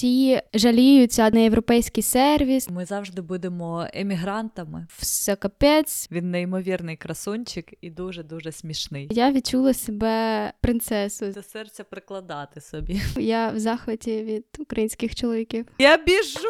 всі жаліються на європейський сервіс. Ми завжди будемо емігрантами. Все капець. Він неймовірний красунчик і дуже дуже смішний. Я відчула себе принцесою. До серця прикладати собі. Я в захваті від українських чоловіків. Я біжу.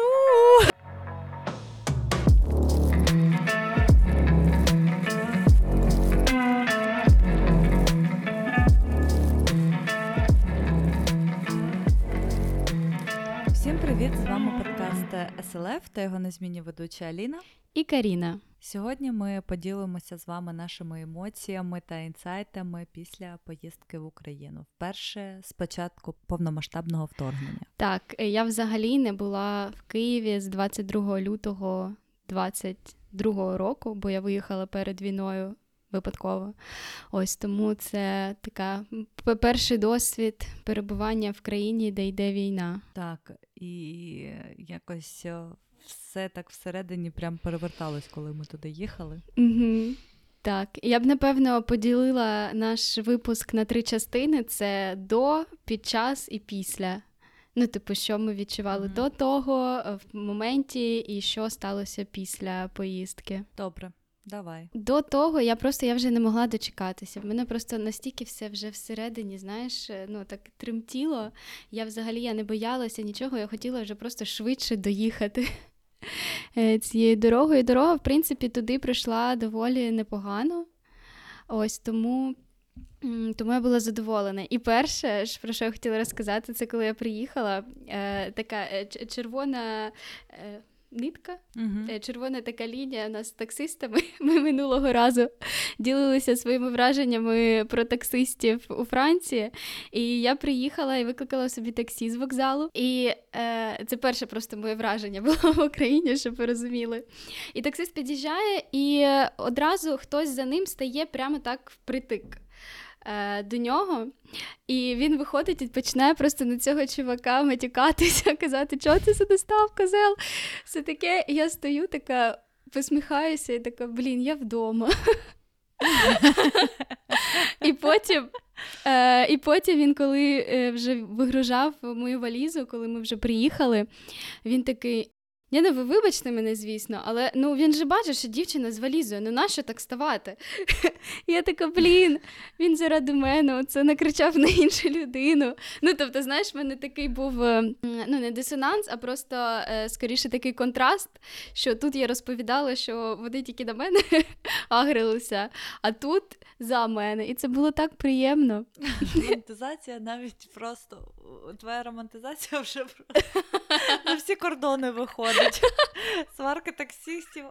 Привіт! З вами подкаст СЛФ та його незмінні ведуча Аліна. І Каріна. Сьогодні ми поділимося з вами нашими емоціями та інсайтами після поїздки в Україну. Вперше з початку повномасштабного вторгнення. Так, е, я взагалі не була в Києві з 22 лютого 22 року, бо я виїхала перед війною випадково. Ось тому це така перший досвід перебування в країні, де йде війна. Так, і якось е, все так всередині прям переверталось, коли ми туди їхали. Угу. Так, я б напевно поділила наш випуск на три частини: це до, під час і після. Ну, типу, що ми відчували Мгм. до того, е, в моменті, і що сталося після поїздки. Добре, давай. До того я просто я вже не могла дочекатися. В мене просто настільки все вже всередині, знаєш, е, ну так тремтіло. Я взагалі я не боялася нічого, я хотіла вже просто швидше доїхати е, цією дорогою. Дорога, в принципі, туди прийшла доволі непогано. Ось тому. Тому я була задоволена. І перше, про що я хотіла розказати, це коли я приїхала, е, така червона нитка, Угу. Червона така лінія у нас з таксистами. Ми минулого разу ділилися своїми враженнями про таксистів у Франції. І я приїхала і викликала собі таксі з вокзалу. І е, це перше просто моє враження було в Україні, щоб ви розуміли. І таксист під'їжджає, і одразу хтось за ним стає прямо так впритик. Е, До нього, і він виходить і починає просто на цього чувака матюкатися, казати, що ти сюди став, козел. Все таке, я стою така, посміхаюся, і така, блін, я вдома. І потім, е, і потім він, коли е, вже вигружав мою валізу, коли ми вже приїхали, він такий. Ні, ну ви вибачте мене, звісно, але ну він же бачив, що дівчина з валізою, ну нащо так ставати? Я така, блін, він заради мене оце накричав на іншу людину. Ну, тобто, знаєш, в мене такий був е, ну, не дисонанс, а просто е, скоріше такий контраст, що тут я розповідала, що вони тільки на мене агрилися, а тут за мене. І це було так приємно. Романтизація навіть просто твоя романтизація вже про- на всі кордони виходить. Сварка таксистів.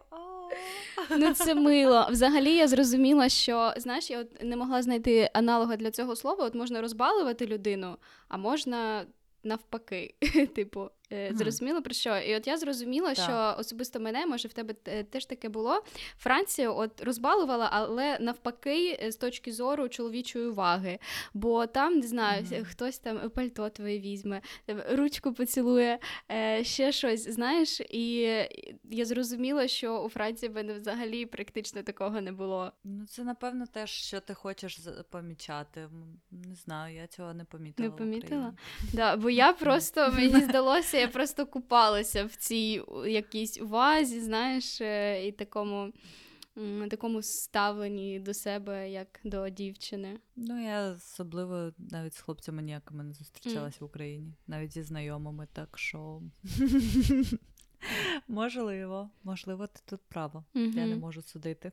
Ну, це мило. Взагалі я зрозуміла, що знаєш, я от не могла знайти аналога для цього слова. От можна розбалувати людину, а можна навпаки. Типу. Зрозуміло про що? І от я зрозуміла, Так. що особисто мене, може, в тебе е, теж таке було. Франція от розбалувала, але навпаки, е, з точки зору чоловічої уваги. Бо там, не знаю, Мгм. хтось там пальто твоє візьме, ручку поцілує, е, ще щось, знаєш, і я зрозуміла, що у Франції в мене взагалі практично такого не було. Ну, це напевно теж, що ти хочеш помічати. Не знаю, я цього не помітила. Не помітила? Да, бо я просто мені здалося, я просто купалася в цій якійсь увазі, знаєш, е, і такому. Такому ставленні до себе як до дівчини. Ну, я особливо навіть з хлопцями ніякими не зустрічалась в Україні, навіть зі знайомими, так що можливо, можливо, ти тут права. Я не можу судити.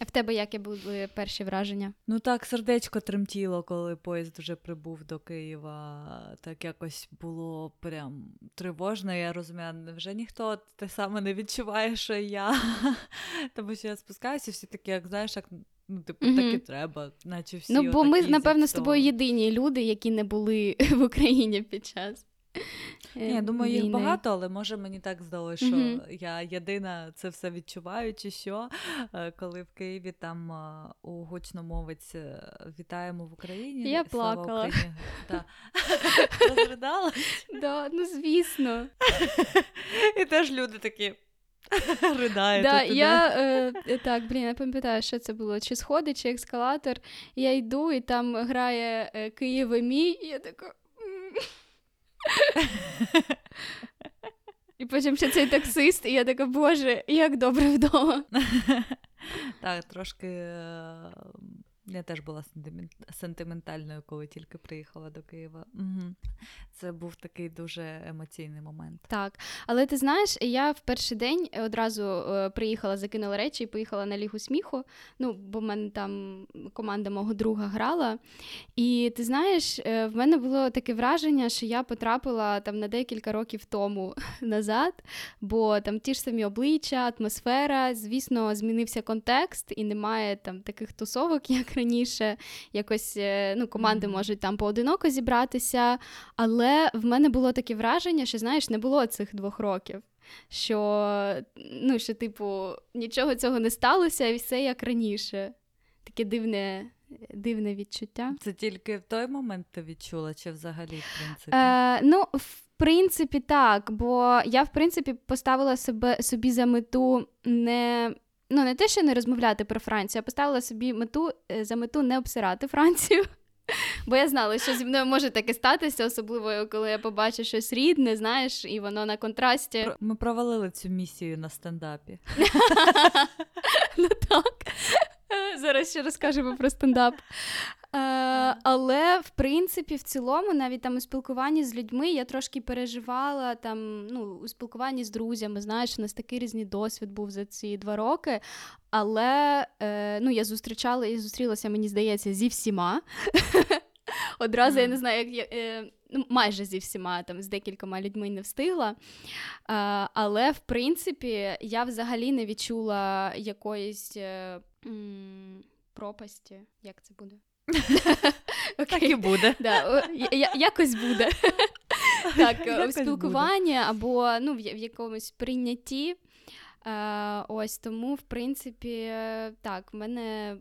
А в тебе які були перші враження? Ну так, сердечко тремтіло, коли поїзд вже прибув до Києва. Так якось було прям тривожно. Я розумію, невже ніхто те саме не відчуває, що і я. Тому що я спускаюся, всі такі, як знаєш, як ну, типу, так і треба, наче всі. ну, бо ми, напевно, з тобою єдині люди, які не були в Україні під час. Е, Ні, я думаю, їх війни. багато, але може мені так здалося, що Мгм. я єдина це все відчуваю, чи що, Е, коли в Києві там е, у гучномовець вітаємо в Україні. Я слава плакала. Україні. Да. Ну звісно. І теж люди такі ридають. Да, тут я е, так, блін, я пам'ятаю, що це було, чи сходи, чи ескалатор. Я йду, і там грає Києве мій, і я така. І потім ще цей таксист, і я така, боже, як добре вдома. Так, трошки. Е, Я теж була сентиментальною, коли тільки приїхала до Києва. Угу. Це був такий дуже емоційний момент. Так, але ти знаєш, я в перший день одразу е, приїхала, закинула речі і поїхала на лігу сміху. Ну, бо в мене там команда мого друга грала. І ти знаєш, е, в мене було таке враження, що я потрапила там на декілька років тому назад, бо там ті ж самі обличчя, атмосфера, звісно, змінився контекст, і немає там таких тусовок, як раніше. Якось е, ну, команди можуть там поодиноко зібратися. Але в мене було таке враження, що знаєш, не було цих двох років. Що, ну, що, типу, нічого цього не сталося, і все як раніше. Таке дивне, дивне відчуття. Це тільки в той момент ти відчула, чи взагалі, в принципі? Е, ну, в принципі, так. Бо я, в принципі, поставила себе, собі за мету не. Ну, не те, що не розмовляти про Францію, а поставила собі мету е, за мету не обсирати Францію. Бо я знала, що зі мною може таке статися, особливо коли я побачу щось рідне, знаєш, і воно на контрасті. Ми провалили цю місію на стендапі. Ну так. Зараз ще розкажемо про стендап. Е, але в принципі, в цілому, навіть там у спілкуванні з людьми я трошки переживала там, ну, у спілкуванні з друзями, знаєш, у нас такий різний досвід був за ці два роки. Але е, ну, я зустрічала і зустрілася, мені здається, зі всіма. Одразу я не знаю, як я. Е, ну, майже зі всіма, там з декількома людьми не встигла. А, але в принципі я взагалі не відчула якоїсь м, пропасті. Як це буде? Так і буде. Да, якось буде. Так, е, у спілкуванні або ну, в якомусь прийнятті. Е, ось тому, в принципі, е, так, в мене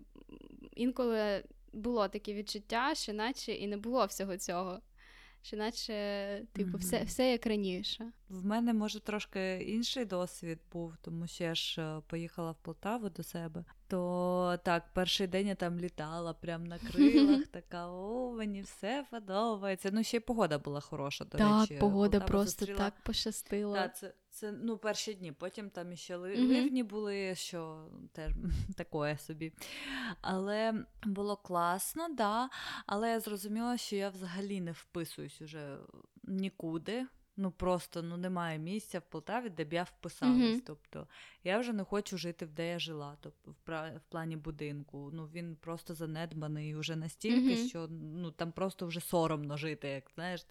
інколи було таке відчуття, що наче і не було всього цього. Що наче, типу, все, Мгм. все як раніше. В мене, може, трошки інший досвід був, тому що я ж е, поїхала в Полтаву до себе. То так, перший день я там літала прям на крилах, така о, мені все подобається. Ну, ще й погода була хороша, до так, речі. погода Полтава просто зустріла- так пощастила. Так, це, це ну, перші дні. Потім там іще ливні mm-hmm. були, що теж такое собі. Але було класно, да. Але я зрозуміла, що я взагалі не вписуюсь уже нікуди. Ну просто ну немає місця в Полтаві, де б я вписалась. Мгм. Тобто я вже не хочу жити, де я жила, тобто в, плані будинку. Ну він просто занедбаний вже настільки, Мгм. що ну там просто вже соромно жити. Як знаєш,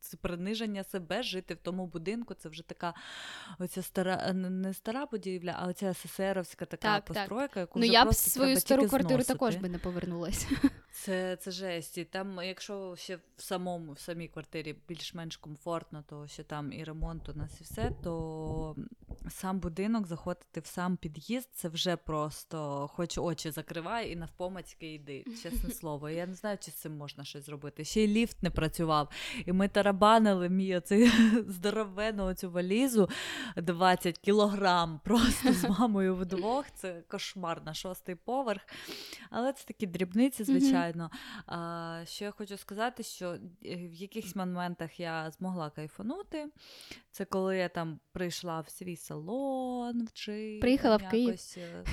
це приниження себе, жити в тому будинку. Це вже така оця стара, не стара будівля, а оця СССРовська така Так, так. постройка, яку Ну, вже я б свою стару квартиру зносити. також би не повернулася. Це, це жесть. І там, якщо ще в самому, в самій квартирі більш-менш комфортно, то ще там і ремонт у нас і все, то сам будинок, заходити в сам під'їзд, це вже просто хоч очі закривай і навпомацьки йди. Чесне слово. Я не знаю, чи з цим можна щось зробити. Ще й ліфт не працював. І ми тарабанили мій оцей здоровену оцю валізу 20 кілограм просто з мамою вдвох. Це кошмар на шостий поверх. Але це такі дрібниці, звичайно. А, що я хочу сказати, що е, в якихось моментах я змогла кайфанути. Це коли я там прийшла в свій салон, чи Приїхала в Київ. е,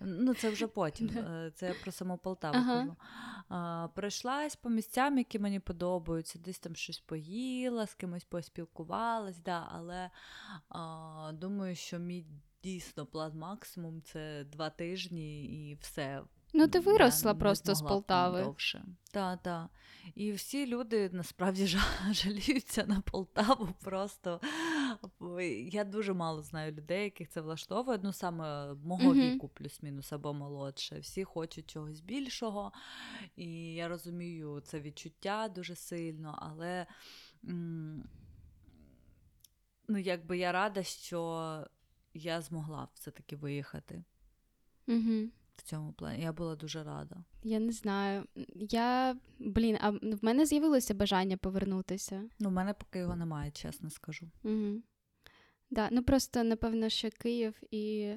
Ну, це вже потім. е, Це я про саму Полтаву Ага. кажу. А, пройшлась по місцям, які мені подобаються, десь там щось поїла, з кимось поспілкувалась, да, але а, думаю, що мій дійсно план максимум це два тижні і все. Ну, ти Я виросла не просто з Полтави. Довше. Так, так. І всі люди насправді жаліються на Полтаву. Просто я дуже мало знаю людей, яких це влаштовує. Ну, саме мого Мгм. віку, плюс-мінус або молодше. Всі хочуть чогось більшого. І я розумію це відчуття дуже сильно, але ну, якби я рада, що я змогла все-таки виїхати Угу. В цьому плані. Я була дуже рада. Я не знаю. Я, блін, а в мене з'явилося бажання повернутися. Ну, в мене поки його немає, чесно скажу. Угу. Да, ну просто напевно, що Київ і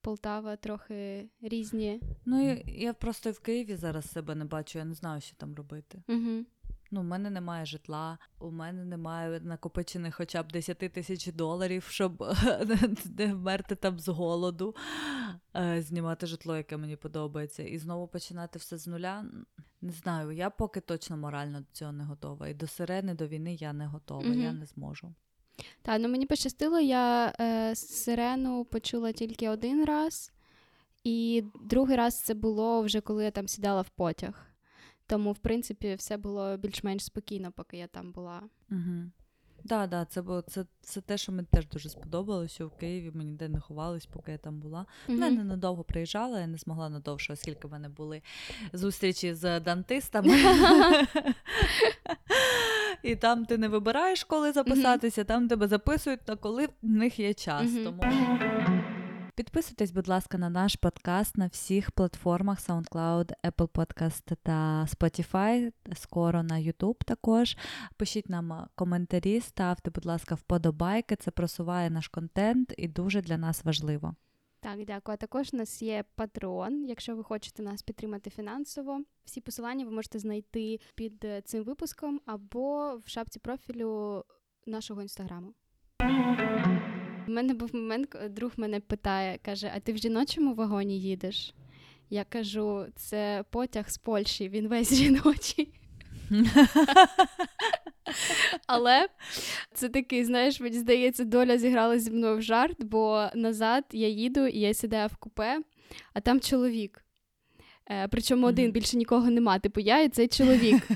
Полтава трохи різні. Ну, я, я просто в Києві зараз себе не бачу, я не знаю, що там робити. Угу. Ну, в мене немає житла, у мене немає накопичених хоча б 10 тисяч доларів, щоб не вмерти там з голоду, е, знімати житло, яке мені подобається, і знову починати все з нуля. Не знаю, я поки точно морально до цього не готова. І до сирени, до війни я не готова, mm-hmm. я не зможу. Так, ну мені пощастило, я е, сирену почула тільки один раз, і другий раз це було вже коли я там сідала в потяг. Тому, в принципі, все було більш-менш спокійно, поки я там була. Угу. Да, да, це було це, це те, що мені теж дуже сподобалося. В Києві ми ніде не ховались, поки я там була. Mm-hmm. Я ненадовго приїжджала, я не змогла надовше, оскільки в мене були зустрічі з дантистами. І там ти не вибираєш, коли записатися, там тебе записують, на коли в них є час. Тому Підписуйтесь, будь ласка, на наш подкаст на всіх платформах SoundCloud, Apple Podcast та Spotify. Скоро на YouTube також. Пишіть нам коментарі, ставте, будь ласка, вподобайки. Це просуває наш контент і дуже для нас важливо. Так, дякую. А також у нас є Patreon, якщо ви хочете нас підтримати фінансово. Всі посилання ви можете знайти під е, цим випуском або в шапці профілю нашого інстаграму. У мене був момент, друг мене питає, каже: А ти в жіночому вагоні їдеш? Я кажу, це потяг з Польщі, він весь жіночий. Але це такий, знаєш, мені здається, доля зіграла зі мною в жарт, бо назад я їду і я сідаю в купе, а там чоловік. Е, Причому один більше нікого нема. Типу, я і цей чоловік.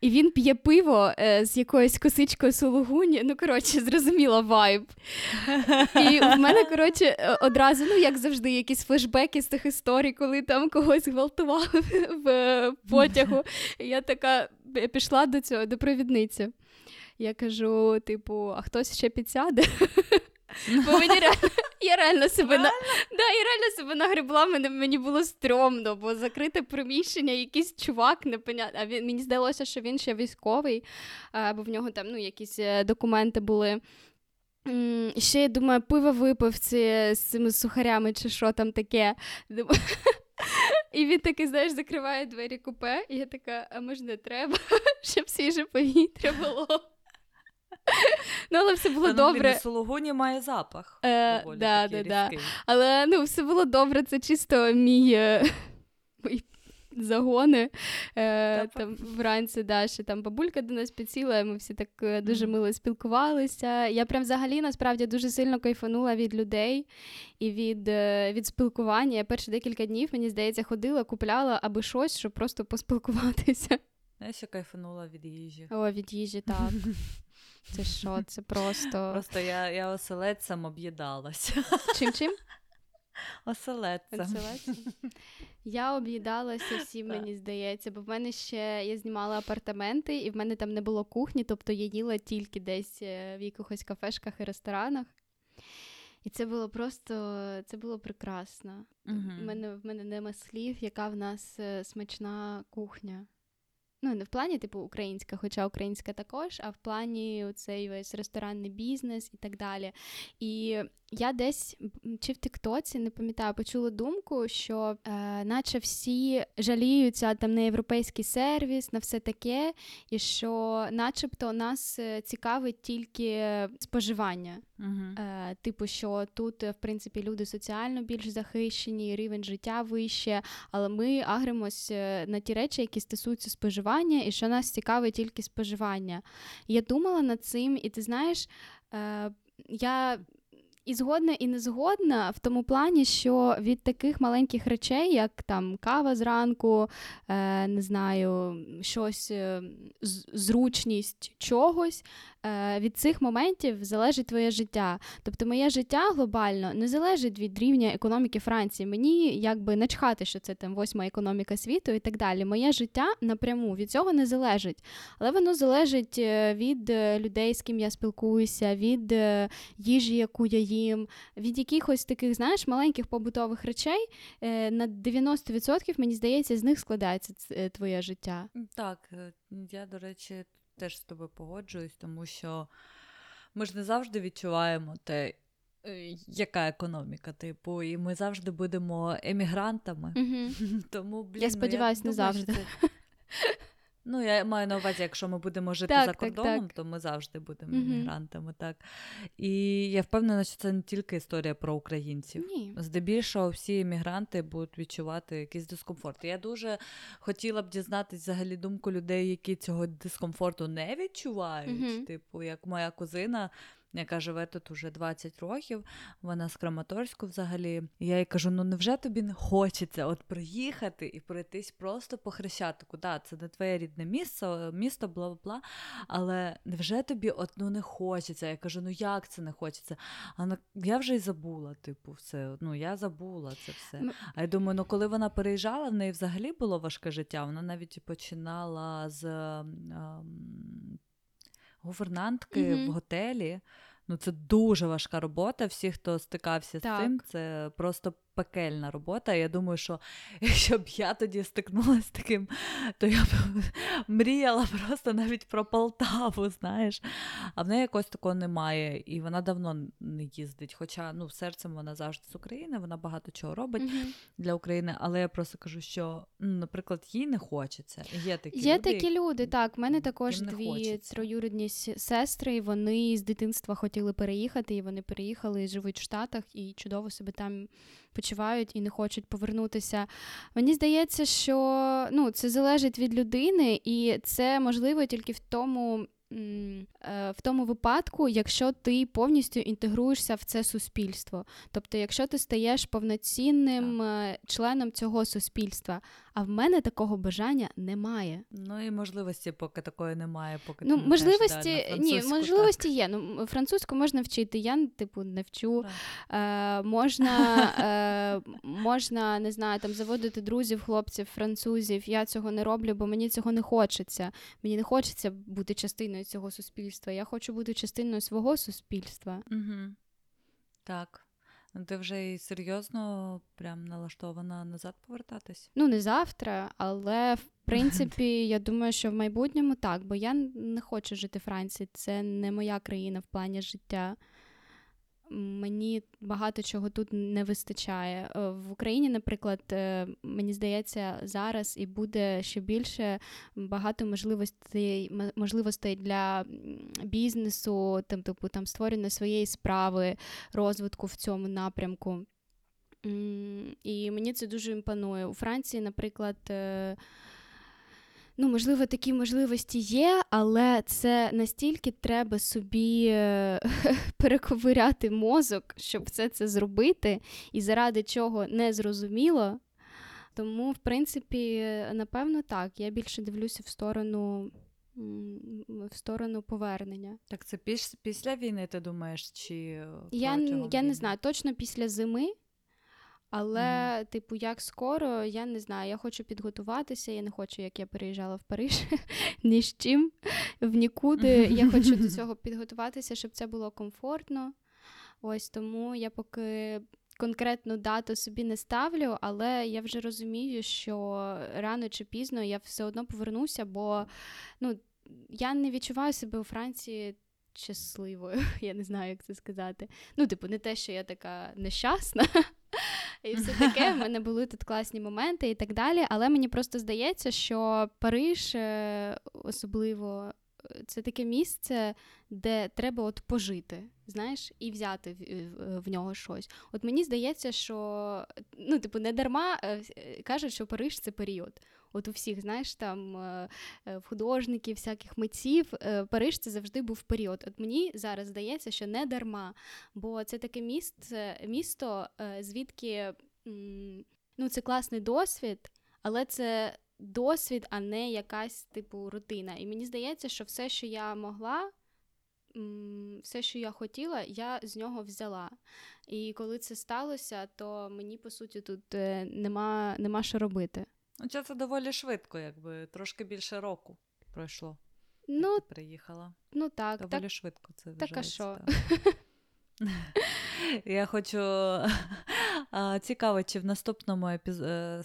І він п'є пиво е, з якоюсь косичкою сулугуні. Ну, коротше, зрозуміла вайб. І в мене, коротше, е, одразу, ну, як завжди, якісь флешбеки з тих історій, коли там когось гвалтували в потягу. І я така я пішла до цього, до провідниці. Я кажу: типу, а хтось ще підсяде? Бо мені реально, я реально себе на да, я реально себе нагребла, мені, мені було стрьомно, бо закрите приміщення, якийсь чувак, непонятно. А він мені здалося, що він ще військовий, бо в нього там ну, якісь е, документи були. Ще я думаю, пиво випив ці, з цими сухарями, чи що там таке. І він такий, знаєш, закриває двері купе, і я така, а може не треба, щоб свіже повітря було. Ну, але все було Та, ну, добре. Блін, Сологуні має запах. Е, доволі да, да, да. Але ну, все було добре. Це чисто мій. Е, мій Загони е, там вранці да, ще там бабулька до нас підсіла, ми всі так е, дуже мило спілкувалися. Я прям взагалі насправді дуже сильно кайфанула від людей і від е, від спілкування. Я перші декілька днів, мені здається, ходила, купляла аби щось, щоб просто поспілкуватися. Я ще кайфанула від їжі. О, від їжі, так. Це що? Це просто. Просто я я оселедцем об'їдалася. Чим чим? Оселедцем. Оселедцем? Я об'їдалася всім, мені здається, бо в мене ще я знімала апартаменти, і в мене там не було кухні, тобто я їла тільки десь е, в якихось кафешках і ресторанах. І це було просто це було прекрасно. У uh-huh. мене в мене нема слів, яка в нас е, смачна кухня. Ну, не в плані, типу, українська, хоча українська також, а в плані цей весь ресторанний бізнес і так далі. І я десь чи в Тіктоці, не пам'ятаю, почула думку, що е, наче всі жаліються там на європейський сервіс, на все таке, і що, начебто, нас е, цікавить тільки споживання. Uh-huh. Е, Типу, що тут, в принципі, люди соціально більш захищені, рівень життя вище, але ми агримось е, на ті речі, які стосуються споживання, і що нас цікавить тільки споживання. Я думала над цим, і ти знаєш, е, я і згодна, і не згодна в тому плані, що від таких маленьких речей, як там кава зранку, е, не знаю, щось, е, зручність чогось, від цих моментів залежить твоє життя. Тобто, моє життя глобально не залежить від рівня економіки Франції. Мені якби начхати, що це там восьма економіка світу і так далі. Моє життя напряму від цього не залежить, але воно залежить е, від е, людей, з ким я спілкуюся, від е, їжі, яку я їм, від якихось таких, знаєш, маленьких побутових речей. На 90% мені здається, з них складається твоє життя. Так, я, до речі, теж з тобою погоджуюсь, тому що ми ж не завжди відчуваємо те, е, яка економіка, типу, і ми завжди будемо емігрантами. Тому, блін, Я сподіваюся, ну, не завжди. Це... Ну, я маю на увазі, якщо ми будемо жити Так, за кордоном, так. то ми завжди будемо іммігрантами, так. І я впевнена, що це не тільки історія про українців. Ні. Здебільшого всі іммігранти будуть відчувати якийсь дискомфорт. Я дуже хотіла б дізнатися взагалі думку людей, які цього дискомфорту не відчувають. Типу, як моя кузина, яка живе тут уже 20 років, вона з Краматорську взагалі. Я їй кажу: ну невже тобі не хочеться от приїхати і пройтись просто по Хрещатику? Да, це не твоє рідне місце, місто, бла бла бла. Але невже тобі от ну не хочеться? Я кажу, ну як це не хочеться? А вона, я вже й забула, типу, все. Ну я забула це все. А я думаю, ну коли вона переїжджала, в неї взагалі було важке життя. Вона навіть починала з ем, гувернантки Мгм. в готелі. Ну, це дуже важка робота. Всі, хто стикався Так. з цим, це просто пекельна робота. Я думаю, що якщо б я тоді стикнулася з таким, то я б мріяла просто навіть про Полтаву, знаєш. А в неї якось такого немає, і вона давно не їздить. Хоча ну, серцем вона завжди з України, вона багато чого робить Мгм. для України. Але я просто кажу, що, наприклад, їй не хочеться. Є такі Є люди, такі люди, так. В мене також дві хочеться. троюрідні сестри, і вони з дитинства хотіли переїхати, і вони переїхали, і живуть в Штатах і чудово себе там почувають і не хочуть повернутися. Мені здається, що ну, це залежить від людини, і це можливо тільки в тому. е, В тому випадку, якщо ти повністю інтегруєшся в це суспільство, тобто, якщо ти стаєш повноцінним так. членом цього суспільства, а в мене такого бажання немає. Ну і можливості поки такої немає, поки Ну, ти не знаєш можливості, ні, можливості є. Ну, французьку можна вчити. Я, типу, не вчу. Е, можна, е, можна, не знаю, там заводити друзів, хлопців, французів. Я цього не роблю, бо мені цього не хочеться. Мені не хочеться бути частиною цього суспільства. Я хочу бути частиною свого суспільства. Угу. Так. Ну, Ти вже і серйозно прям налаштована назад повертатись? Ну, не завтра, але в принципі, я думаю, що в майбутньому так, бо я не хочу жити в Франції. Це не моя країна в плані життя. Мені багато чого тут не вистачає. Е, В Україні, наприклад, е, мені здається, зараз і буде ще більше багато можливостей можливостей для бізнесу, там, типу, там створення своєї справи, розвитку в цьому напрямку. І мені це дуже імпонує. У Франції, наприклад, е, ну, можливо, такі можливості є, але це настільки треба собі е, перековиряти мозок, щоб все це зробити, і заради чого не зрозуміло. Тому, в принципі, напевно, так. Я більше дивлюся в сторону. В сторону повернення. Так це піс- після війни, ти думаєш, чи Я, н- протягом я не знаю, точно після зими, але, типу, як скоро, я не знаю. Я хочу підготуватися. Я не хочу, як я переїжджала в Париж ні з чим, в нікуди. Я хочу до цього підготуватися, щоб це було комфортно. Ось тому я поки. Конкретну дату собі не ставлю, але я вже розумію, що рано чи пізно я все одно повернуся, бо ну, я не відчуваю себе у Франції щасливою. Я не знаю, як це сказати. Ну, типу, не те, що я така нещасна. І все таке, в мене були тут класні моменти і так далі. Але мені просто здається, що Париж, е, особливо, е, це таке місце, де треба от пожити, знаєш, і взяти в, в, нього щось. От мені здається, що ну, типу, не дарма е, кажуть, що Париж це період. От у всіх, знаєш, там е, е, в художників, всяких митців, е, Париж це завжди був період. От мені зараз здається, що не дарма, бо це таке місце, місто, звідки ну, це класний досвід, але це досвід, а не якась типу рутина. І мені здається, що все, що я могла. Все, що я хотіла, я з нього взяла. І коли це сталося, то мені по суті тут нема, нема що робити. Ну, це це доволі швидко, якби трошки більше року пройшло. Ну, як ти приїхала. ну так, Доволі так. швидко це так, а що? так. Я хочу цікаво, чи в наступному епіз... е,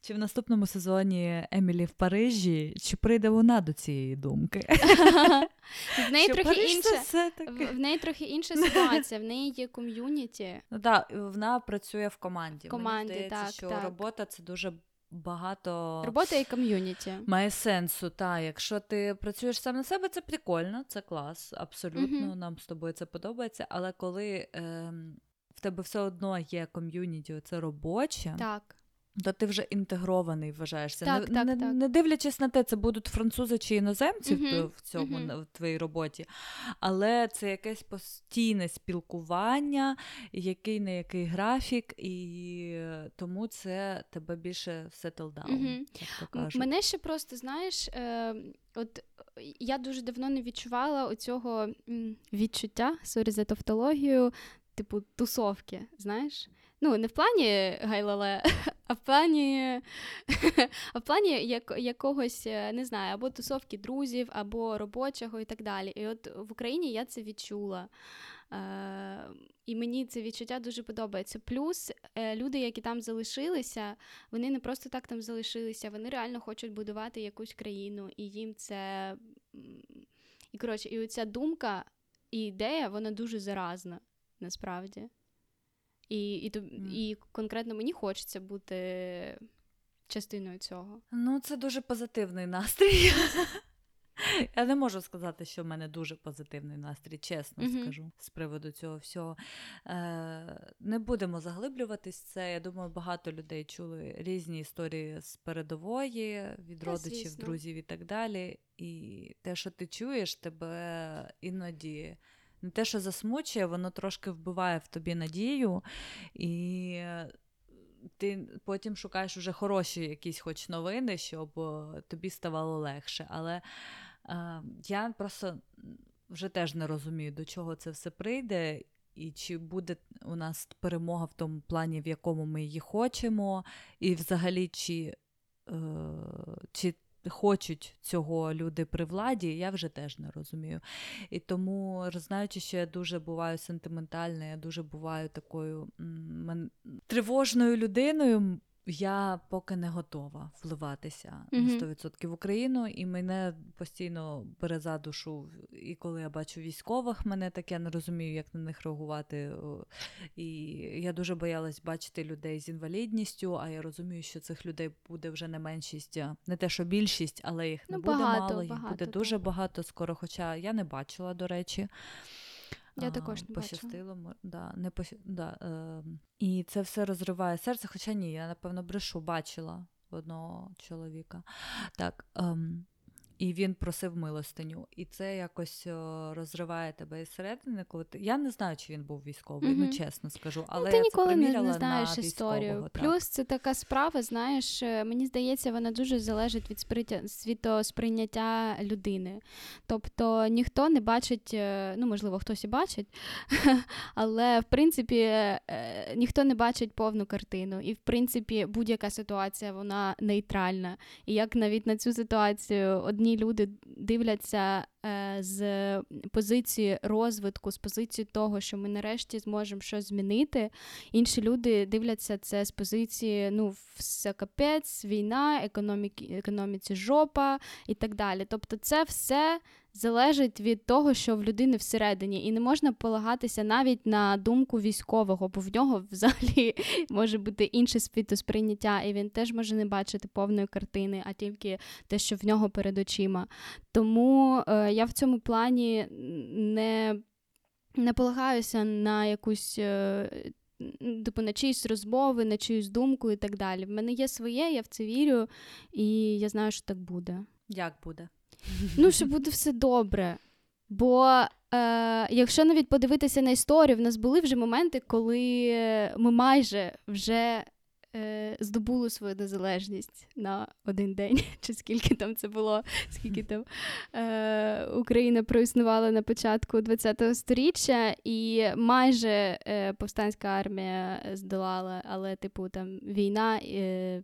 чи в наступному сезоні Емілі в Парижі, чи прийде вона до цієї думки? В неї трохи інша. В, в неї трохи інша ситуація, в неї є ком'юніті. Ну так, вона працює в команді. Команді, Мені здається, так, що так. робота це дуже багато робота і ком'юніті має сенсу. Та якщо ти працюєш сам на себе, це прикольно, це клас, абсолютно. uh Нам з тобою це подобається. Але коли е, в тебе все одно є ком'юніті, це робоче. Так то ти вже інтегрований вважаєшся. Так, не, так, не, так. не дивлячись на те, це будуть французи чи іноземці uh-huh, в цьому uh-huh. в твоїй роботі, але це якесь постійне спілкування, який не який графік, і тому це тебе більше settle down, uh-huh. як кажуть. Мене ще просто знаєш, е, от я дуже давно не відчувала оцього відчуття sorry за тавтологію, типу тусовки, знаєш. Ну, не в плані гайлале, а в плані а в плані як, якогось, е, не знаю, або тусовки друзів, або робочого і так далі. І от в Україні я це відчула. Е, І мені це відчуття дуже подобається. Плюс е, люди, які там залишилися, вони не просто так там залишилися, вони реально хочуть будувати якусь країну, і їм це. І коротше, і оця думка і ідея, вона дуже заразна насправді. І і, mm. і конкретно мені хочеться бути частиною цього. Ну, це дуже позитивний настрій. Я не можу сказати, що в мене дуже позитивний настрій, чесно mm-hmm. скажу, з приводу цього всього. Е, Не будемо заглиблюватись це. Я думаю, багато людей чули різні історії з передової, від Та, родичів, звісно. друзів і так далі. І те, що ти чуєш, тебе іноді не те, що засмучує, воно трошки вбиває в тобі надію, і ти потім шукаєш уже хороші якісь хоч новини, щоб тобі ставало легше. Але е, я просто вже теж не розумію, до чого це все прийде. І чи буде у нас перемога в тому плані, в якому ми її хочемо, і взагалі, чи е, чи хочуть цього люди при владі, я вже теж не розумію. І тому, знаючи, що я дуже буваю сентиментальною, я дуже буваю такою м- тривожною людиною. Я поки не готова вливатися на mm-hmm. 100% в Україну, і мене постійно бере за душу. І коли я бачу військових, мене так я не розумію, як на них реагувати. І я дуже боялась бачити людей з інвалідністю, а я розумію, що цих людей буде вже не меншість, не те, що більшість, але їх не ну, буде багато, мало, їх багато, буде так. дуже багато скоро. Хоча я не бачила, до речі. Я також не пощастило. Да, не пощ... да, е... І це все розриває серце, хоча ні, я, напевно, брешу бачила одного чоловіка. Так, ем... І він просив милостиню. І це якось розриває тебе із середини, коли ти. Я не знаю, чи він був військовий, mm-hmm. ну чесно скажу. Ну, але ну, ти я ніколи це не, не знаєш на історію. Так. Плюс це така справа, знаєш, е, мені здається, вона дуже залежить від сприття, світосприйняття людини. Тобто ніхто не бачить, е, ну можливо, хтось і бачить, але в принципі е, ніхто не бачить повну картину. І в принципі будь-яка ситуація вона нейтральна. І як навіть на цю ситуацію одні одні люди дивляться з позиції розвитку, з позиції того, що ми нарешті зможемо щось змінити. Інші люди дивляться це з позиції ну, все капець, війна, економіки, економіці жопа і так далі. Тобто, це все залежить від того, що в людини всередині, і не можна полагатися навіть на думку військового, бо в нього взагалі може бути інше світосприйняття, і він теж може не бачити повної картини, а тільки те, що в нього перед очима. Тому е, я в цьому плані не, не полагаюся на якусь. Е, Типу, на чиїсь розмови, на чиюсь думку і так далі. В мене є своє, я в це вірю, і я знаю, що так буде. Як буде? Ну, що буде все добре. Бо е, якщо навіть подивитися на історію, в нас були вже моменти, коли ми майже вже е, здобули свою незалежність на один день, чи скільки там це було, скільки там е, Україна проіснувала на початку ХХ століття, і майже е, повстанська армія здолала, але, типу, там війна, е,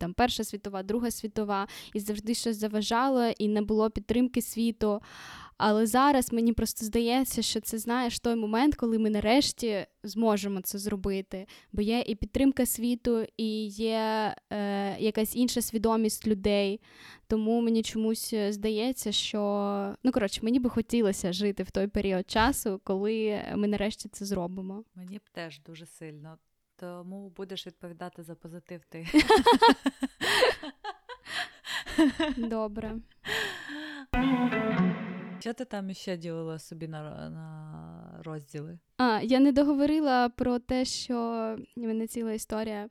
там Перша світова, Друга світова, і завжди щось заважало, і не було підтримки світу. Але зараз мені просто здається, що це знаєш той момент, коли ми нарешті зможемо це зробити. Бо є і підтримка світу, і є е, якась інша свідомість людей. Тому мені чомусь е, здається, що ну коротше, мені би хотілося жити в той період часу, коли ми нарешті це зробимо. Мені б теж дуже сильно. Тому будеш відповідати за позитив ти. Добре. Що ти там ще ділила собі на, на розділи? А, я не договорила про те, що в мене ціла історія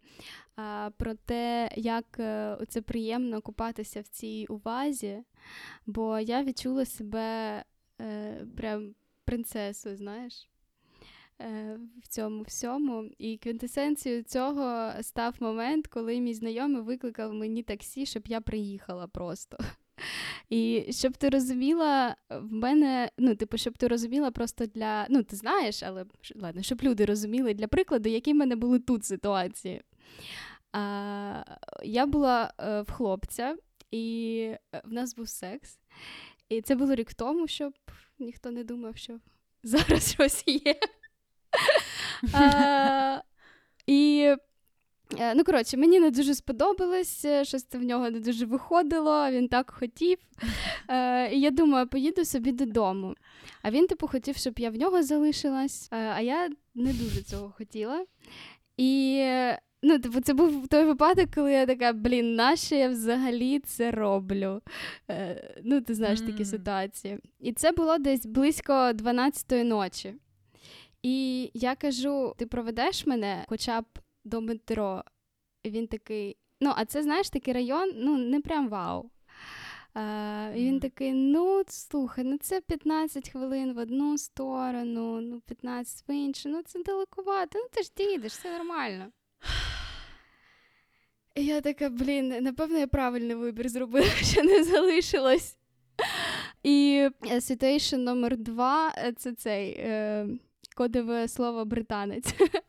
а, про те, як е, це приємно купатися в цій увазі, бо я відчула себе е, прям принцесою, знаєш. е, В цьому всьому. І квінтесенцією цього став момент, коли мій знайомий викликав мені таксі, щоб я приїхала просто. І щоб ти розуміла, в мене, ну, типу, щоб ти розуміла просто для. Ну, ти знаєш, але ладно, щоб люди розуміли для прикладу, які в мене були тут ситуації. А, я була е, в хлопця, і е, в нас був секс. І це було рік тому, щоб ніхто не думав, що зараз щось є. А, і Ну, коротше, мені не дуже сподобалось, е, щось це в нього не дуже виходило, він так хотів. Е, І я думаю, поїду собі додому. А він, типу, хотів, щоб я в нього залишилась, е, а я не дуже цього хотіла. І е, ну, типу, це був той випадок, коли я така, блін, нащо я взагалі це роблю? Е, Ну, ти знаєш такі ситуації. І це було десь близько 12-ї ночі. І я кажу: ти проведеш мене хоча б до метро. І він такий. Ну, а це, знаєш, такий район, ну, не прям вау. А, і він такий: ну, слухай, ну це 15 хвилин в одну сторону, ну, 15 в іншу, ну це далекувато, ну ти ж дійдеш, все нормально. І я така, блін, напевно, я правильний вибір зробила, що не залишилось. І е, ситуейшн номер два е, це цей е, кодове слово британець.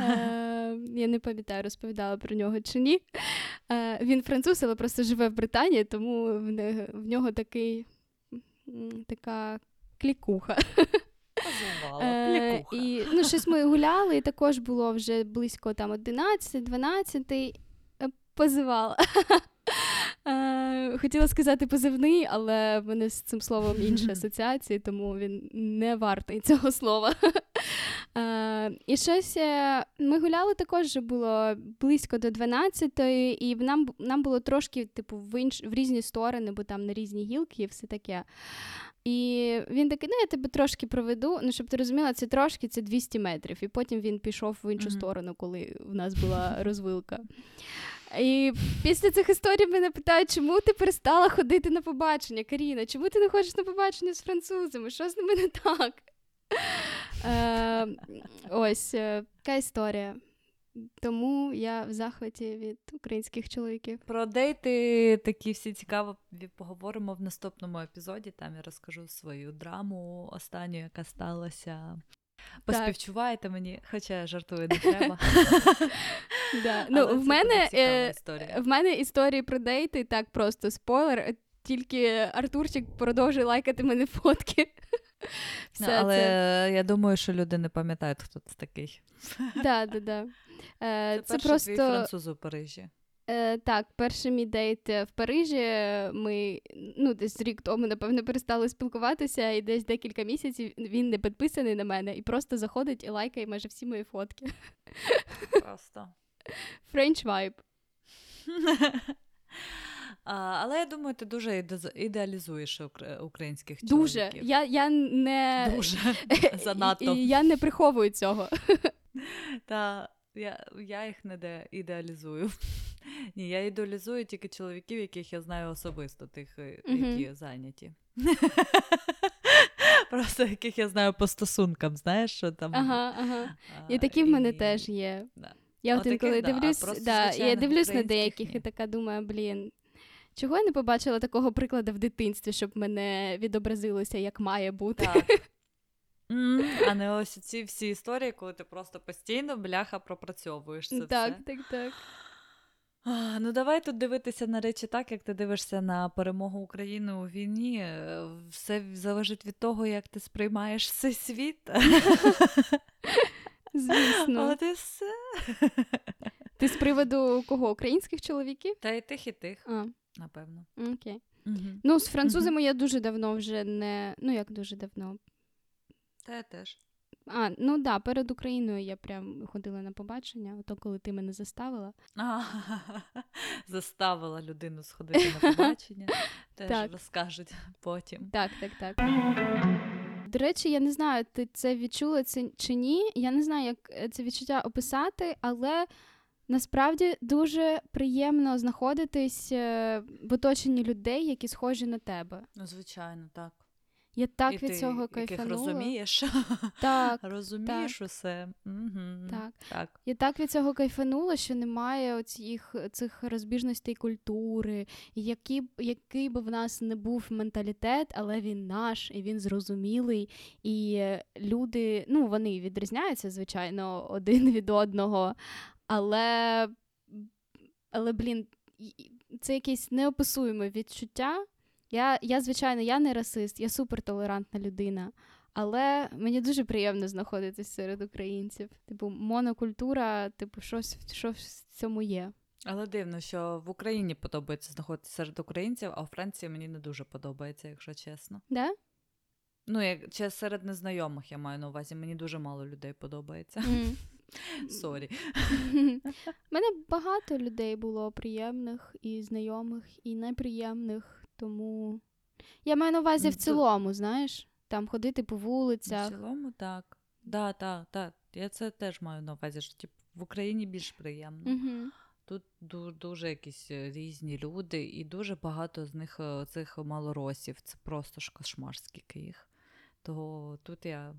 Е, я не пам'ятаю, розповідала про нього чи ні. Е, він француз, але просто живе в Британії, тому в, нього такий, така клікуха. Е, і ну, щось ми гуляли, і також було вже близько там 11-12, е, позивала. Хотіла сказати позивний, але в мене з цим словом інші асоціації, тому він не вартий цього слова. Е, І щось е, ми гуляли також було близько до 12-ї, і нам, нам було трошки, типу, в, інш, в різні сторони, бо там на різні гілки і все таке. І він такий, ну я тебе трошки проведу. Ну, щоб ти розуміла, це трошки це 200 метрів. І потім він пішов в іншу Мгм. сторону, коли в нас була розвилка. І після цих історій мене питають, чому ти перестала ходити на побачення, Каріна? Чому ти не ходиш на побачення з французами? Що з ними не так? Е, ось е, така історія. Тому я в захваті від українських чоловіків. Про дейти такі всі цікаво поговоримо в наступному епізоді. Там я розкажу свою драму останню, яка сталася. Поспівчуваєте мені, хоча я жартую, не треба. Да. Ну, в, мене, е, в мене історії про дейти, так просто спойлер. Тільки Артурчик продовжує лайкати мене фотки. Ну, Все Але це. я думаю, що люди не пам'ятають, хто це такий. Да, да, да. Е, Це, це перший просто твій француз у Парижі. Е, так, перший мій дейт в Парижі. Ми ну, десь рік тому, напевно, перестали спілкуватися, і десь декілька місяців він не підписаний на мене і просто заходить і лайкає майже всі мої фотки. Просто. French vibe. А, але я думаю, ти дуже ідеалізуєш українських Дуже. чоловіків. Я, я не Дуже. Занадто. і я не приховую цього. Та я, я їх не де ідеалізую. Ні, я ідеалізую тільки чоловіків, яких я знаю особисто, тих, е, які зайняті. Просто яких я знаю по стосункам, знаєш, що там. Ага, ага. І такі в мене теж є. да. Я от інколи дивлюсь, да, я дивлюсь на деяких і така думаю, блін. Чого я не побачила такого прикладу в дитинстві, щоб мене відобразилося, як має бути? Так. А не ось ці всі історії, коли ти просто постійно бляха пропрацьовуєш це так, все. так, так. А, Ну, давай тут дивитися на речі так, як ти дивишся на перемогу України у війні. Е, Все залежить від того, як ти сприймаєш цей світ. Звісно. От і все. Ти з приводу кого? Українських чоловіків? Та й тих, і тих, А, напевно. окей. Ну, з французами я дуже давно вже не. Ну, як дуже давно. Та я теж. А, ну да, перед Україною я прям ходила на побачення, ото коли ти мене заставила. А, Заставила людину сходити на побачення. Теж Так. розкажуть потім. Так, так, так. До речі, я не знаю, ти це відчула це чи ні. Я не знаю, як е, це відчуття описати, але насправді дуже приємно знаходитись е, в оточенні людей, які схожі на тебе. Ну, звичайно, так. Я так І від ти, цього яких розумієш. Так, розумієш усе. Угу. так. так. Я так від цього кайфанула, що немає оцих цих розбіжностей культури, які, який би в нас не був менталітет, але він наш, і він зрозумілий. І е, люди, ну вони відрізняються, звичайно, один від одного, але, але блін, це якесь неописуєме відчуття. Я, я, звичайно, я не расист, я супертолерантна людина. Але мені дуже приємно знаходитись серед українців. Типу, монокультура, типу, щось, щось в цьому є. Але дивно, що в Україні подобається знаходитися серед українців, а у Франції мені не дуже подобається, якщо чесно. Да? Ну, як чи серед незнайомих я маю на увазі, мені дуже мало людей подобається. М. Sorry. У мене багато людей було приємних і знайомих, і неприємних, тому я маю на увазі Ну, в цілому, знаєш, там ходити по вулицях. В цілому, так. Да, так, так. Я це теж маю на увазі, що типу, в Україні більш приємно. Угу. Тут ду- дуже якісь е, різні люди, і дуже багато з них е, цих малоросів. Це просто ж кошмар, скільки їх. То тут я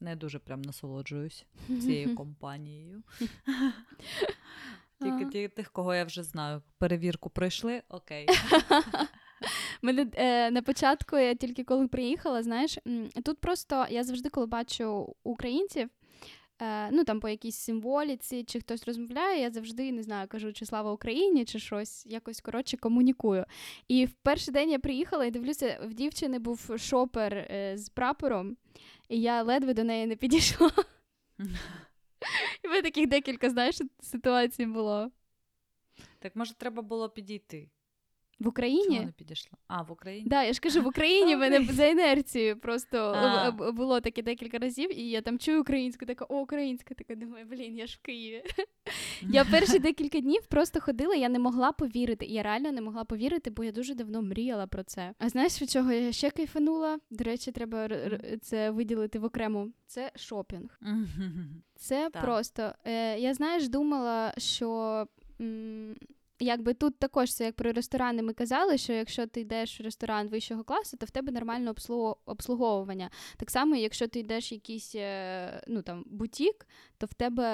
не дуже прям насолоджуюсь цією компанією. Тільки Ага. ті- тих, кого я вже знаю. Перевірку пройшли, окей. Мене е, на початку, я тільки коли приїхала, знаєш, тут просто я завжди, коли бачу українців, е, ну там по якійсь символіці, чи хтось розмовляє, я завжди не знаю, кажу, чи слава Україні, чи щось, якось коротше комунікую. І в перший день я приїхала і дивлюся, в дівчини був шопер е, з прапором, і я ледве до неї не підійшла. І таких декілька, знаєш, ситуацій було. Так може треба було підійти. В Чого Україні? не підійшла? А, в Україні? Да, я ж кажу, в Україні в мене за інерцією просто А. е, було таке декілька разів, і я там чую українську, така о, українська, така думаю, блін, я ж в Києві. Я перші декілька днів просто ходила, я не могла повірити. Я реально не могла повірити, бо я дуже давно мріяла про це. А знаєш, від чого я ще кайфанула? До речі, треба це виділити в окрему. Це шопінг. Це Так. просто. Е, я знаєш, думала, що. М- Якби тут також це як про ресторани ми казали, що якщо ти йдеш в ресторан вищого класу, то в тебе нормальне обслуговування. Так само, якщо ти йдеш в якийсь е, ну, там, бутік, то в тебе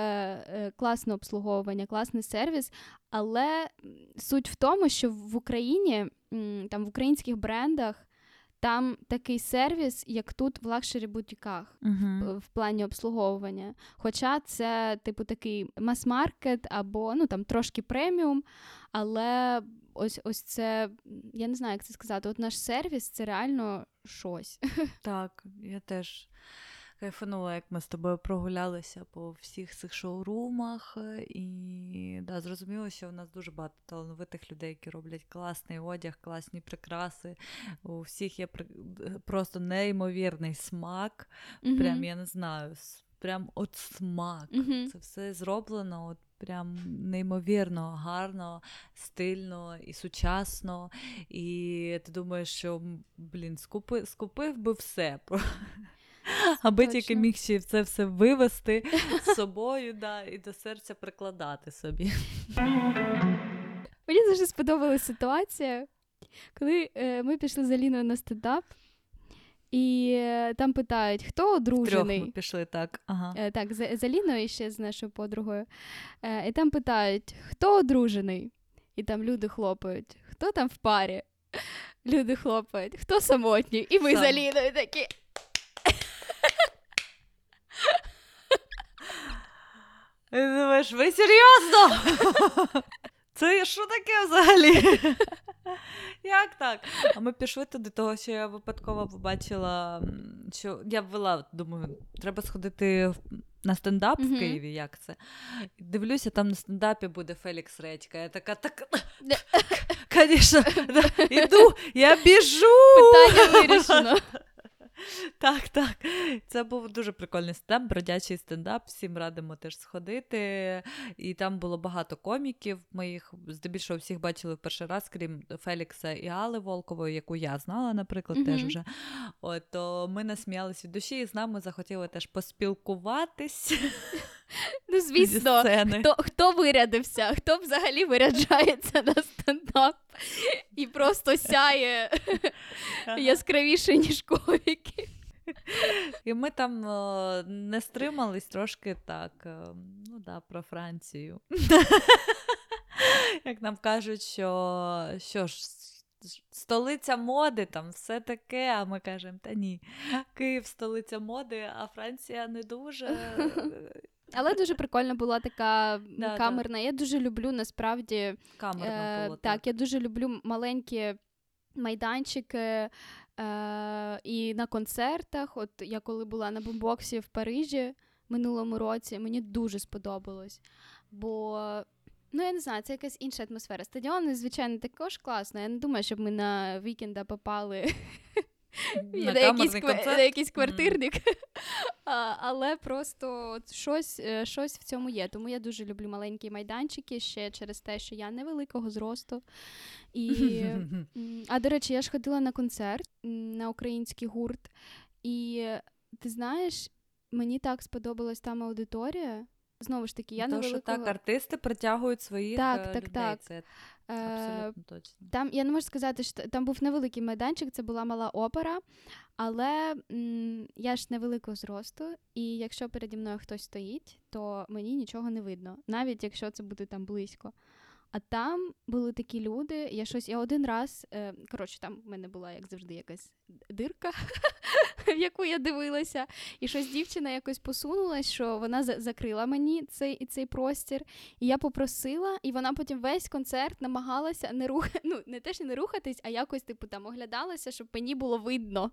е, класне обслуговування, класний сервіс. Але суть в тому, що в Україні, там в українських брендах, там такий сервіс, як тут в luxury бутіках Мгм. в плані обслуговування. Хоча це, типу, такий мас-маркет або ну там трошки преміум, але ось ось це, я не знаю, як це сказати. От наш сервіс це реально щось. Так, я теж кайфанула, як ми з тобою прогулялися по всіх цих шоурумах. е, І да, зрозуміло, що в нас дуже багато талановитих людей, які роблять класний одяг, класні прикраси. У всіх є при- просто неймовірний смак. Прям я не знаю, прям от смак. Мгм. Це все зроблено от прям неймовірно гарно, стильно і сучасно. І ти думаєш, що блін, скупи, скупив би все. Аби тільки міг ще це все вивести з собою да, і до серця прикладати собі. Мені дуже сподобалася ситуація, коли е, ми пішли з Аліною на стендап, і е, там питають, хто Трьох одружений. ми пішли так. Ага. Е, так, з, з Аліною і ще з нашою подругою. Е, і там питають, хто одружений? І там люди хлопають, хто там в парі? Люди хлопають, хто самотній? І ми з Аліною такі. І ти думаєш, ви серйозно? Це що таке взагалі? Як так? А ми пішли туди, того, що я випадково побачила, що я ввела, думаю, треба сходити на стендап в Києві, як це? Дивлюся, там на стендапі буде Фелікс Редька. Я така, так, звісно, іду, я біжу. Питання вирішено. Так, так. Це був дуже прикольний стендап, бродячий стендап. Всім радимо теж сходити. І там було багато коміків. Ми їх здебільшого всіх бачили в перший раз, крім Фелікса і Али Волкової, яку я знала, наприклад, Мгм. теж вже. От, то ми насміялись від душі і з нами захотіли теж поспілкуватись Ну, звісно, хто, хто вирядився, хто взагалі виряджається на стендап і просто сяє яскравіше, ніж коміки. І ми там е, не стримались трошки так. е, ну да, про Францію. Як нам кажуть, що що ж, столиця моди, там все таке, а ми кажемо, та ні, Київ столиця моди, а Франція не дуже. Але дуже прикольна була така Да, камерна. Я дуже люблю насправді. Камерно Е, було. так, я дуже люблю маленькі майданчики. Е, і на концертах, от я коли була на бомбоксі в Парижі минулому році, мені дуже сподобалось. Бо, ну я не знаю, це якась інша атмосфера. Стадіони, звичайно, також класно. Я не думаю, щоб ми на вікенда попали На якийсь, концерт. на якийсь квартирник. а, але просто щось, е, щось в цьому є. Тому я дуже люблю маленькі майданчики ще через те, що я невеликого зросту. І, а до речі, я ж ходила на концерт на український гурт, і ти знаєш, мені так сподобалась там аудиторія. Знову ж таки, я То, що невеликого... так, артисти притягують своїх Так, е, так, людей. так. Це е, абсолютно точно. Там я не можу сказати, що там був невеликий майданчик, це була мала опера, але м, я ж невеликого зросту, і якщо переді мною хтось стоїть, то мені нічого не видно, навіть якщо це буде там близько. А там були такі люди, я щось, я один раз, е, коротше, там в мене була, як завжди, якась дирка, яку я дивилася, і щось дівчина якось посунулась, що вона закрила мені цей, цей простір. І я попросила, і вона потім весь концерт намагалася не рух... ну, не те, що не рухатись, а якось, типу, там оглядалася, щоб мені було видно.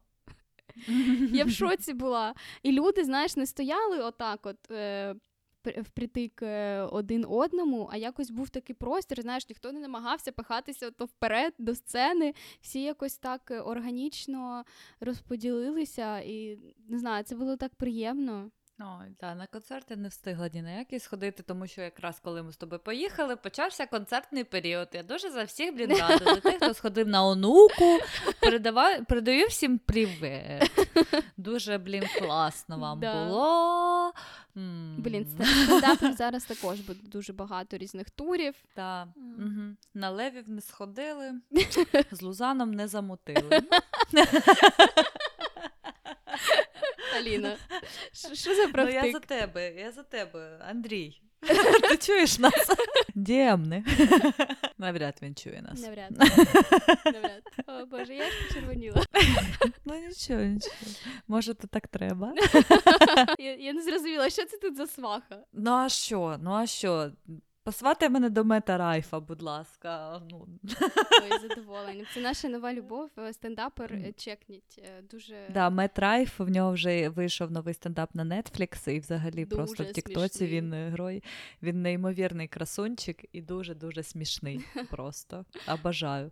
Я в шоці була. І люди, знаєш, не стояли отак, от. Е... пр- Впритик е, один одному, а якось був такий простір, знаєш, ніхто не намагався пихатися то вперед до сцени. Всі якось так е, органічно розподілилися, і не знаю, це було так приємно. Ой, та, на концерт я не встигла ні на який сходити, тому що якраз коли ми з тобою поїхали, почався концертний період. Я дуже за всіх блін рада. За тих, хто сходив на онуку, передаваю, передаю всім привіт. Дуже, блін, класно вам Да. було. М. Блін, ст- стендапів зараз також буде дуже багато різних турів. Та, М. угу. На левів не сходили, з Лузаном не замутили. Аліна, що- за Ну, я за тебе, я за тебе, Андрій. Ти чуєш нас? Діємне. Навряд він чує нас. Навряд. Навряд. О, Боже, я ж почервоніла. Ну нічого, нічого. Може, то так треба. Я, я не зрозуміла, що це тут за сваха. Ну а що? Ну а що? Посватай мене до мета Райфа, будь ласка. Ну. Ой, задоволення. Це наша нова любов. е, Стендапер е, check ніть. е, Дуже Да, Мет Райф, в нього вже вийшов новий стендап на Netflix, і взагалі Дуже просто в Тіктоці він герой. Він неймовірний красунчик і дуже-дуже смішний. Просто. Обожаю.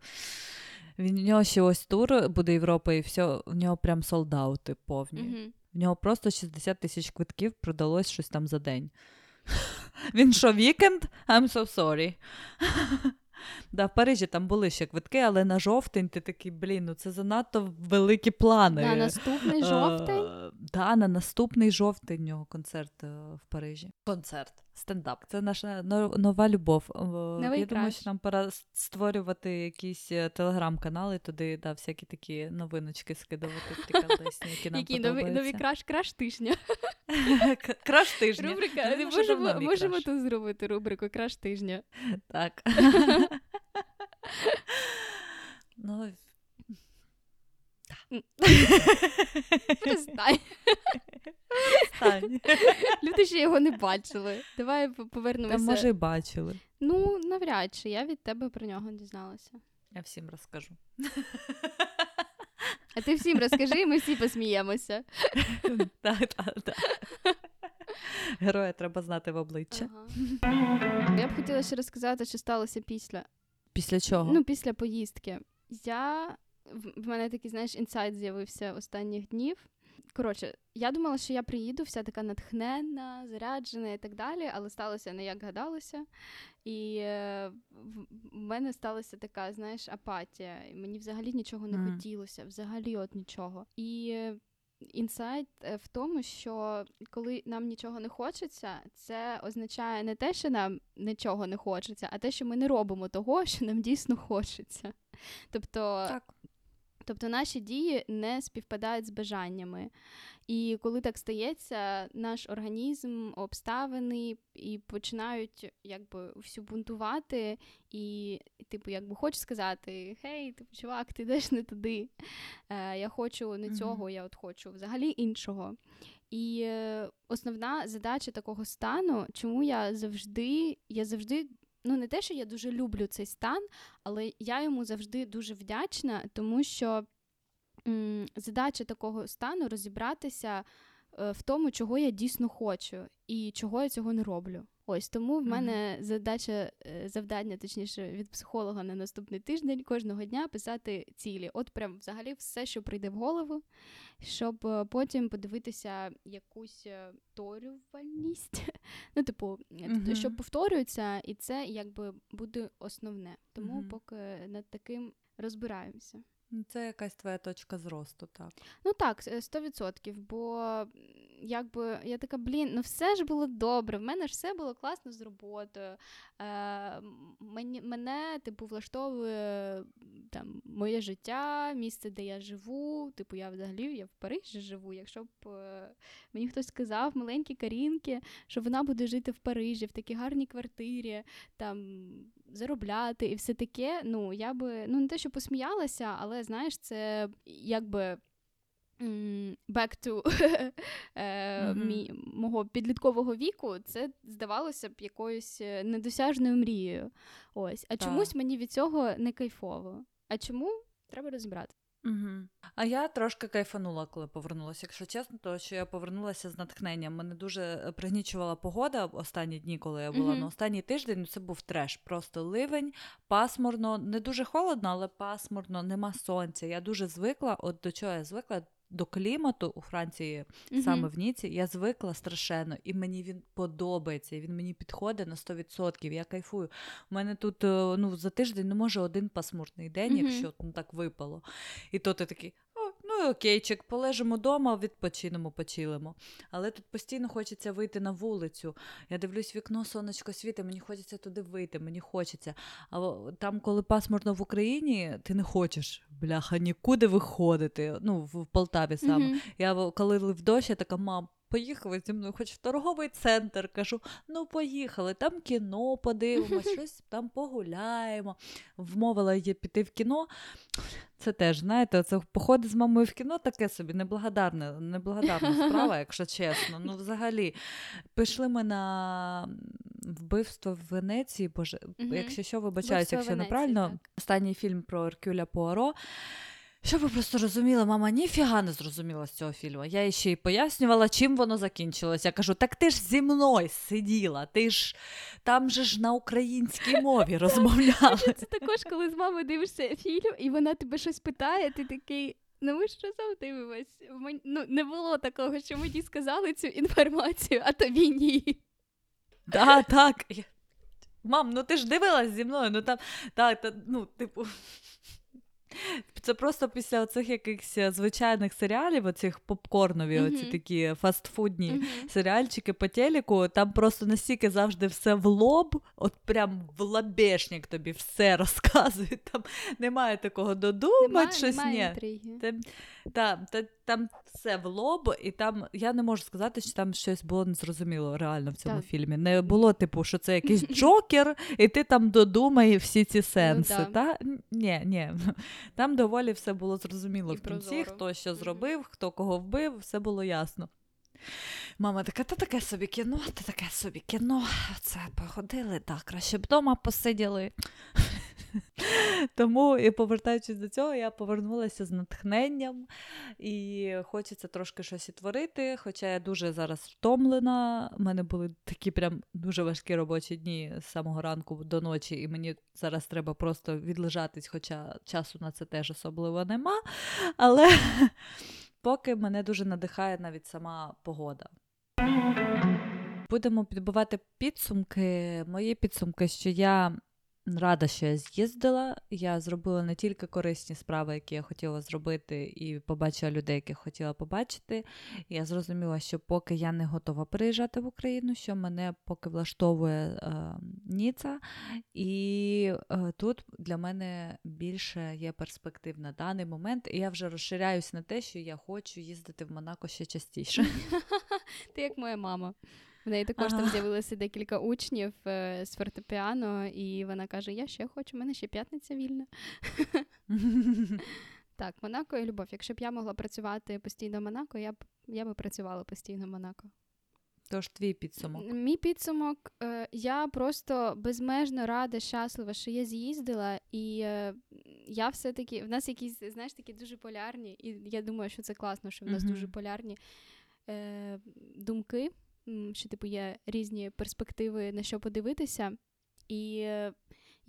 Він, в нього ще ось тур буде Європа, і все, в нього прям sold out и повні. Мгм. В нього просто 60 тисяч квитків продалось щось там за день. Він що, Weeknd? I'm so sorry. Да, в Парижі там були ще квитки, але на жовтень ти такий, блін, ну це занадто великі плани. На наступний жовтень. Е, да, на наступний жовтень у нього концерт е, в Парижі. Концерт, стендап. Це наша но- нова любов. Новий Я думаю, що нам пора створювати якісь е, телеграм-канали, туди да, всякі такі новиночки скидувати, приколесні, які нам Які нові, нові краш, краш тижня. Краш тижня. Рубрика. Думаю, можемо, можемо краш. тут зробити рубрику краш тижня. Так. ну, Перестань. Люди ще його не бачили. Давай по- Та може й бачили. Ну, навряд чи я від тебе про нього дізналася. Я всім розкажу. А ти всім розкажи, і ми всі посміємося. Так, так, так. Героя треба знати в обличчя. Ага. Я б хотіла ще розказати, що сталося після. Після чого? Ну, після поїздки. Я в мене такий, знаєш, інсайт з'явився останніх днів. Коротше, я думала, що я приїду, вся така натхненна, заряджена і так далі, але сталося не як гадалося. І е, в мене сталася така, знаєш, апатія. І Мені взагалі нічого не Мгм. хотілося, взагалі от нічого. І е, інсайт е, в тому, що коли нам нічого не хочеться, це означає не те, що нам нічого не хочеться, а те, що ми не робимо того, що нам дійсно хочеться. Тобто, Так. Тобто наші дії не співпадають з бажаннями. І коли так стається, наш організм, обставини і починають якби всю бунтувати, і, типу, якби хочу сказати: Гей, типу, чувак, ти йдеш не туди. Е, Я хочу не цього, я от хочу взагалі іншого. І е, основна задача такого стану, чому я завжди, я завжди. Ну, не те, що я дуже люблю цей стан, але я йому завжди дуже вдячна, тому що м, задача такого стану розібратися е, в тому, чого я дійсно хочу і чого я цього не роблю. Ось тому в мене задача, е, завдання, точніше, від психолога на наступний тиждень кожного дня писати цілі. От прям взагалі все, що прийде в голову, щоб е, потім подивитися якусь е, повторювальність. Ну, типу, Мгм. що повторюється, і це якби буде основне. Тому Мгм. поки над таким розбираємося. Ну, Це якась твоя точка зросту, так. Ну так, е, 100%, бо якби я така, блін, ну все ж було добре, в мене ж все було класно з роботою. Е, мені, мене, типу, влаштовує там моє життя, місце, де я живу. Типу, я взагалі я в Парижі живу. Якщо б е, мені хтось сказав, маленькі Карінки, що вона буде жити в Парижі, в такій гарній квартирі, там заробляти і все таке. Ну, я би ну не те, що посміялася, але знаєш, це якби. Back to mm-hmm. мого підліткового віку, це здавалося б якоюсь е, недосяжною мрією. Ось. А Так. чомусь мені від цього не кайфово. А чому? Треба розібрати. Угу. А я трошки кайфанула, коли повернулася. Якщо чесно, то що я повернулася з натхненням. Мене дуже е, пригнічувала погода останні дні, коли я була. Угу. На останній тиждень ну, це був треш. Просто ливень, пасмурно, не дуже холодно, але пасмурно, нема сонця. Я дуже звикла. От до чого я звикла? До клімату у Франції, саме в Ніці, я звикла страшенно, і мені він подобається, і він мені підходить на 100%. Я кайфую. У мене тут е, ну, за тиждень не може один пасмурний день, Мгм. якщо ну, так випало. І то ти такий, о, ну окейчик, полежимо вдома, відпочинемо, почилимо. Але тут постійно хочеться вийти на вулицю. Я дивлюсь вікно, сонечко світить, мені хочеться туди вийти, мені хочеться. А там, коли пасмурно в Україні, ти не хочеш, бляха, нікуди виходити. Ну, в Полтаві саме. Мгм. Я коли в дощ, я така, мам, поїхали зі мною, хоч в торговий центр. Кажу, ну поїхали, там кіно подивимось, щось там погуляємо. Вмовила її піти в кіно. Це теж, знаєте, це походи з мамою в кіно таке собі неблагодарна, неблагодарна справа, якщо чесно. Ну, взагалі, пішли ми на вбивство в Венеції, боже, якщо що, вибачаюсь, якщо неправильно. Останній фільм про Еркюля Пуаро. Щоб ви просто розуміли, мама ніфіга не зрозуміла з цього фільму. Я їй ще й пояснювала, чим воно закінчилось. Я кажу: так ти ж зі мною сиділа, ти ж там же ж на українській мові розмовляли. Це також, коли з мамою дивишся фільм, і вона тебе щось питає, ти такий. Ну ми ж разом дивимось. Ну, не було такого, що мені сказали цю інформацію, а тобі ні. Да, так. Мам, ну ти ж дивилась зі мною, ну там, так, та, ну, типу. Це просто після оцих якихось звичайних серіалів, оцих попкорнові, оці такі фастфудні Мгм. серіальчики по телеку, там просто настільки завжди все в лоб, от прям в лабешник тобі все розказують. Там немає такого додумати Немає, щось. немає ні. та, та, там все в лоб, і там я не можу сказати, що там щось було незрозуміло реально в цьому Так. фільмі. Не було, типу, що це якийсь джокер, і ти там додумай всі ці сенси. да. Та? Ні, ні. Там доволі все було зрозуміло І в кінці, прозоро. хто що зробив, хто кого вбив, все було ясно. Мама така, та таке собі кіно, та таке собі кіно. Оце походили, так, краще б вдома посиділи. Тому, і повертаючись до цього, я повернулася з натхненням і хочеться трошки щось і творити. Хоча я дуже зараз втомлена. У мене були такі прям дуже важкі робочі дні з самого ранку до ночі, і мені зараз треба просто відлежатись, хоча часу на це теж особливо нема. Але поки мене дуже надихає навіть сама погода. Будемо підбивати підсумки. Мої підсумки, що я рада, що я з'їздила. Я зробила не тільки корисні справи, які я хотіла зробити, і побачила людей, яких хотіла побачити. Я зрозуміла, що поки я не готова переїжджати в Україну, що мене поки влаштовує е, Ніца, і е, тут для мене більше є перспектив на даний момент, і я вже розширяюсь на те, що я хочу їздити в Монако ще частіше. Ти як моя мама. В неї також ага. там з'явилося декілька учнів е, з фортепіано, і вона каже: Я ще хочу, в мене ще п'ятниця вільна. Так, Монако і любов. Якщо б я могла працювати постійно в Монако, я б я б працювала постійно в Монако. Тож твій підсумок. Мій підсумок, е, я просто безмежно рада, щаслива, що я з'їздила, і е, я все-таки в нас якісь, знаєш, такі дуже полярні, і я думаю, що це класно, що в нас mm-hmm. дуже полярні е, думки що типу є різні перспективи на що подивитися. І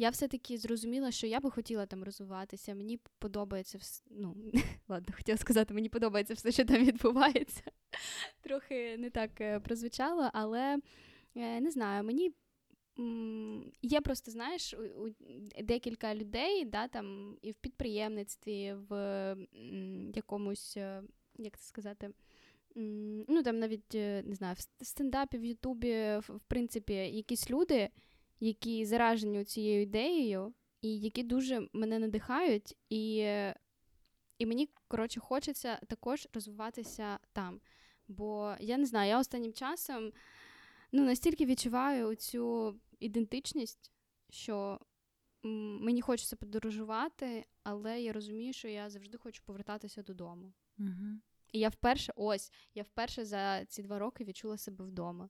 я все-таки зрозуміла, що я би хотіла там розвиватися. Мені подобається ну, ладно, хотіла сказати, мені подобається все, що там відбувається. Трохи не так е, прозвучало, але е, не знаю, мені. Є просто, знаєш, у, у декілька людей, да, там і в підприємництві, в якомусь, е, як це сказати, ну там навіть е, не знаю, в стендапі, в Ютубі, в принципі, якісь люди, які заражені цією ідеєю, і які дуже мене надихають, і і мені, коротше, хочеться також розвиватися там. Бо я не знаю, я останнім часом ну, настільки відчуваю цю ідентичність, що мені хочеться подорожувати, але я розумію, що я завжди хочу повертатися додому. Угу. І я вперше, ось, я вперше за ці два роки відчула себе вдома.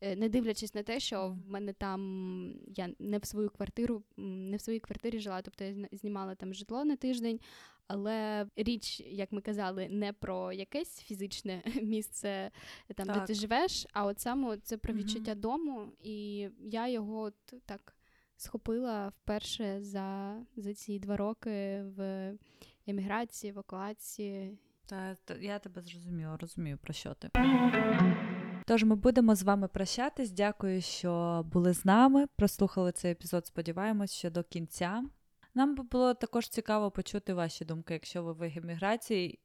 Е, не дивлячись на те, що в мене там я не в свою квартиру, не в своїй квартирі жила, тобто я знімала там житло на тиждень, але річ, як ми казали, не про якесь фізичне місце, там, де ти живеш, а от саме це про відчуття угу. дому, і я його от так схопила вперше за, за ці два роки в еміграції, евакуації. Та, та я тебе зрозуміла, розумію, про що ти. Тож ми будемо з вами прощатись. Дякую, що були з нами. Прослухали цей епізод. Сподіваємось, що до кінця. Нам би було також цікаво почути ваші думки, якщо ви в еміграції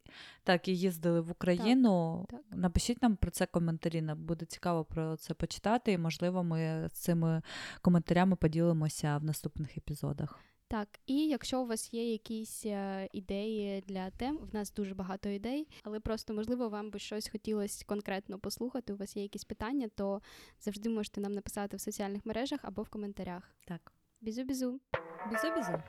так і їздили в Україну. Так, так. Напишіть нам про це коментарі. Нам буде цікаво про це почитати, і можливо, ми з цими коментарями поділимося в наступних епізодах. Так, і якщо у вас є якісь е, ідеї для тем, в нас дуже багато ідей, але просто можливо вам би щось хотілося конкретно послухати. У вас є якісь питання, то завжди можете нам написати в соціальних мережах або в коментарях. Так, бізу-бізу. Бізу-бізу.